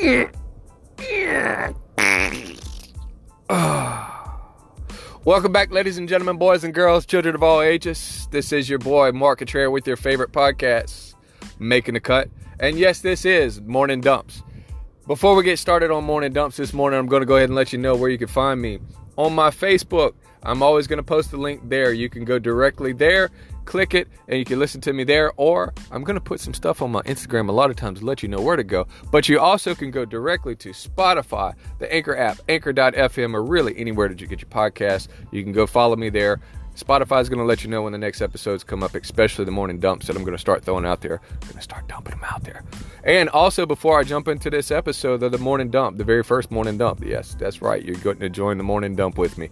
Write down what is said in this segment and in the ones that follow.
Welcome back, ladies and gentlemen, boys and girls, children of all ages. This is your boy, Mark Contreras, with your favorite podcast, Making the Cut. And yes, this is Morning Dumps. Before we get started on Morning Dumps this morning, I'm going to go ahead and let you know where you can find me. On my Facebook, I'm always going to post the link there. You can go directly there click it and you can listen to me there. Or I'm going to put some stuff on my Instagram a lot of times to let you know where to go. But you also can go directly to Spotify, the Anchor app, anchor.fm, or really anywhere that you get your podcast. You can go follow me there. Spotify is going to let you know when the next episodes come up, especially the morning dumps that I'm going to start throwing out there. I'm going to start dumping them out there. And also, before I jump into this episode of the morning dump, the very first morning dump, yes, that's right, you're going to join the morning dump with me.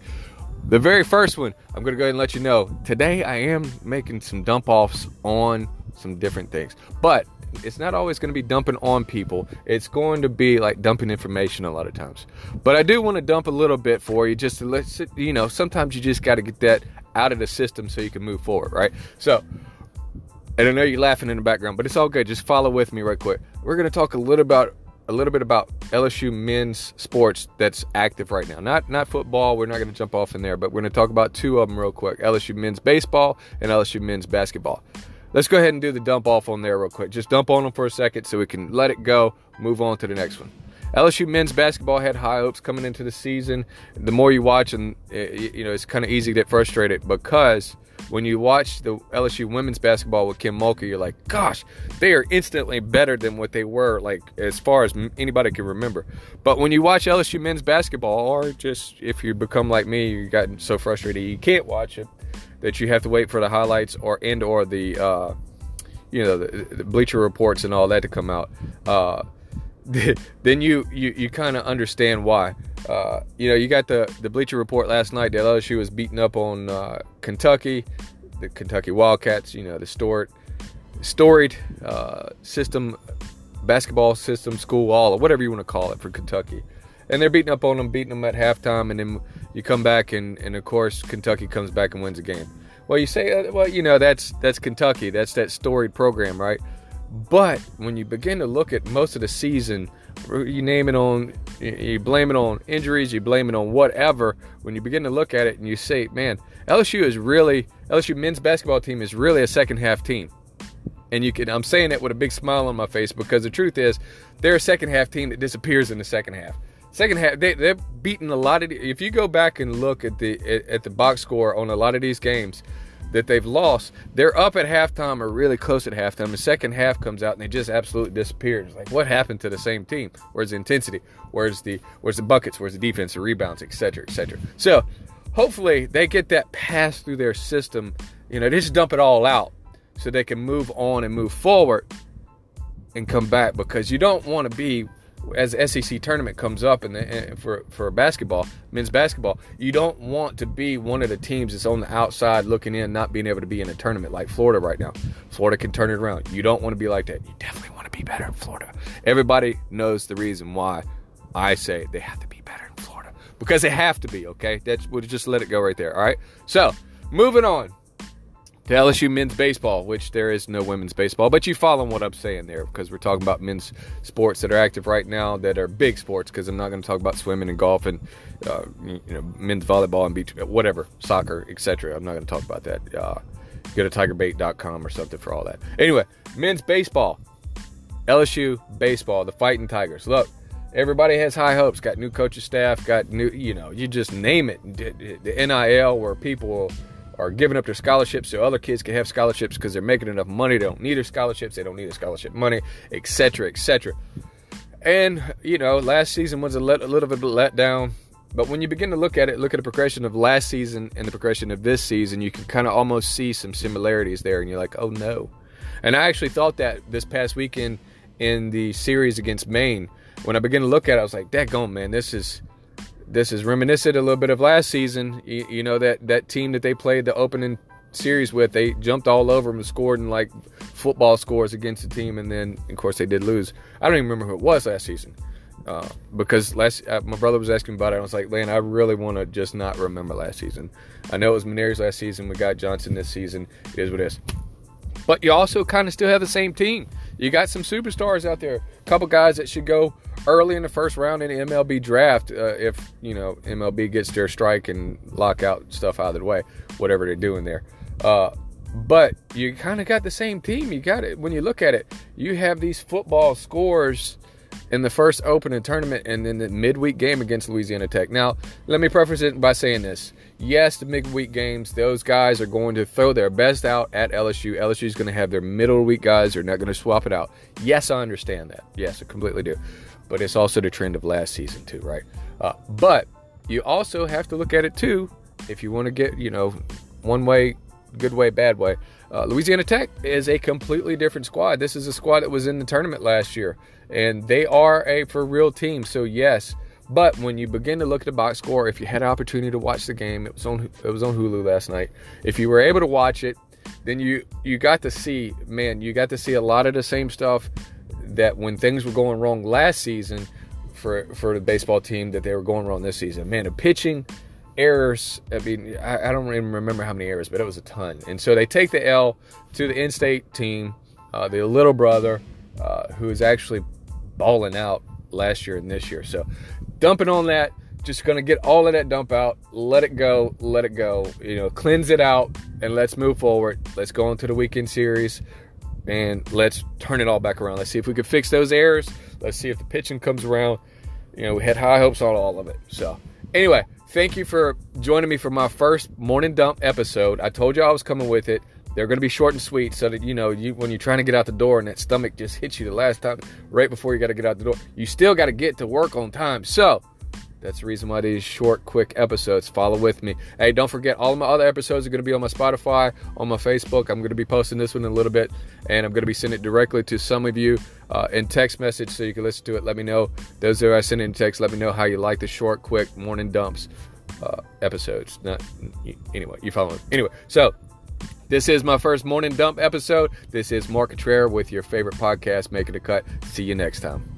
The very first one, I'm going to go ahead and let you know. Today, I am making some dump offs on some different things, but it's not always going to be dumping on people. It's going to be like dumping information a lot of times. But I do want to dump a little bit for you just to let you know, sometimes you just got to get that out of the system so you can move forward, right? So, and I know you're laughing in the background, but it's all good. Just follow with me right quick. We're going to talk a little about a little bit about LSU men's sports that's active right now. Not not football. We're not going to jump off in there, but we're going to talk about two of them real quick: LSU men's baseball and LSU men's basketball. Let's go ahead and do the dump off on there real quick. Just dump on them for a second so we can let it go. Move on to the next one. LSU men's basketball had high hopes coming into the season. The more you watch, and eh, you know, it's kind of easy to get frustrated because when you watch the LSU women's basketball with Kim Mulkey, you're like, gosh, they are instantly better than what they were, like as far as anybody can remember. But when you watch LSU men's basketball, or just if you become like me, you got so frustrated you can't watch it, that you have to wait for the highlights or and or the uh, you know the, the, bleacher reports and all that to come out. Uh, then you you, you kind of understand why. Uh, you know, you got the the Bleacher Report last night that LSU was beating up on uh, Kentucky, the Kentucky Wildcats. You know, the storied storied uh, system, basketball system, school, all or whatever you want to call it for Kentucky. And they're beating up on them, beating them at halftime, and then you come back and, and of course Kentucky comes back and wins a game. Well, you say, uh, well, you know that's that's Kentucky, that's that storied program, right? But when you begin to look at most of the season, you name it on, you blame it on injuries, you blame it on whatever. When you begin to look at it and you say, man, LSU is really, LSU men's basketball team is really a second half team. And you can, I'm saying that with a big smile on my face because the truth is, they're a second half team that disappears in the second half. Second half, they, they've a lot of. If you go back and look at the at the box score on a lot of these games, that they've lost, they're up at halftime or really close at halftime. The second half comes out and they just absolutely disappear. It's like what happened to the same team? Where's the intensity? Where's the where's the buckets? Where's the defense, the rebounds, etc., etc. So hopefully they get that pass through their system. You know, they just dump it all out so they can move on and move forward and come back because you don't want to be as SEC tournament comes up and for for basketball, men's basketball, you don't want to be one of the teams that's on the outside looking in, not being able to be in a tournament like Florida right now. Florida can turn it around. You don't want to be like that. You definitely want to be better in Florida. Everybody knows the reason why I say they have to be better in Florida because they have to be. Okay, that's we'll just let it go right there. All right. So moving on to LSU men's baseball, which there is no women's baseball, but you follow what I'm saying there because we're talking about men's sports that are active right now that are big sports. Because I'm not going to talk about swimming and golf and uh, you know men's volleyball and beach, whatever, soccer, etc. I'm not going to talk about that. Uh, go to tigerbait.com or something for all that. Anyway, men's baseball, LSU baseball, the Fighting Tigers. Look, everybody has high hopes. Got new coaching staff. Got new, you know, you just name it. The NIL where people are giving up their scholarships so other kids can have scholarships because they're making enough money. They don't need their scholarships. They don't need the scholarship money, etc., etc. And you know, last season was a, let, a little bit of a letdown. But when you begin to look at it, look at the progression of last season and the progression of this season, you can kind of almost see some similarities there, and you're like, oh no. And I actually thought that this past weekend in the series against Maine, when I began to look at it, I was like, that gone, man, this is this is reminiscent a little bit of last season. You, you, know that that team that they played the opening series with, they jumped all over them and scored in like football scores against the team, and then of course they did lose. I don't even remember who it was last season. Uh, because last uh, my brother was asking about it. I was like, man, I really want to just not remember last season. I know it was Mainieri's last season. We got Johnson this season. It is what it is. But you also kind of still have the same team. You got some superstars out there. A couple guys that should go early in the first round in the MLB draft, uh, if you know MLB gets their strike and lockout stuff out of the way, whatever they're doing there. Uh, but you kind of got the same team. You got it when you look at it. You have these football scores in the first opening tournament and then the midweek game against Louisiana Tech. Now, let me preface it by saying this. Yes, the midweek games, those guys are going to throw their best out at LSU. LSU is going to have their middle week guys. They're not going to swap it out. Yes, I understand that. Yes, I completely do. But it's also the trend of last season, too, right? Uh, but you also have to look at it, too, if you want to get, you know, one way, good way, bad way. Uh, Louisiana Tech is a completely different squad. This is a squad that was in the tournament last year, and they are a for real team. So yes, but when you begin to look at the box score, if you had an opportunity to watch the game, it was on it was on Hulu last night. If you were able to watch it, then you you got to see, man, you got to see a lot of the same stuff that when things were going wrong last season for for the baseball team that they were going wrong this season. Man, the pitching errors. I mean, I, I, don't even remember how many errors, but it was a ton. And so they take the L to the in-state team, uh, the little brother, uh, who is actually balling out last year and this year. So dumping on that, just gonna get all of that dump out, let it go, let it go. You know, cleanse it out, and let's move forward. Let's go into the weekend series. And let's turn it all back around. Let's see if we can fix those errors. Let's see if the pitching comes around. You know, we had high hopes on all of it. So, anyway, thank you for joining me for my first morning dump episode. I told you I was coming with it. They're going to be short and sweet so that you know you when you're trying to get out the door and that stomach just hits you the last time right before you got to get out the door. You still got to get to work on time. So, that's the reason why these short, quick episodes. Follow with me. Hey, don't forget, all of my other episodes are going to be on my Spotify, on my Facebook. I'm going to be posting this one in a little bit, and I'm going to be sending it directly to some of you uh, in text message so you can listen to it. Let me know. Those that I send in text, let me know how you like the short, quick morning dumps uh, episodes. Not anyway. You follow me. Anyway, so this is my first morning dump episode. This is Mark Contreras with your favorite podcast, Making a Cut. See you next time.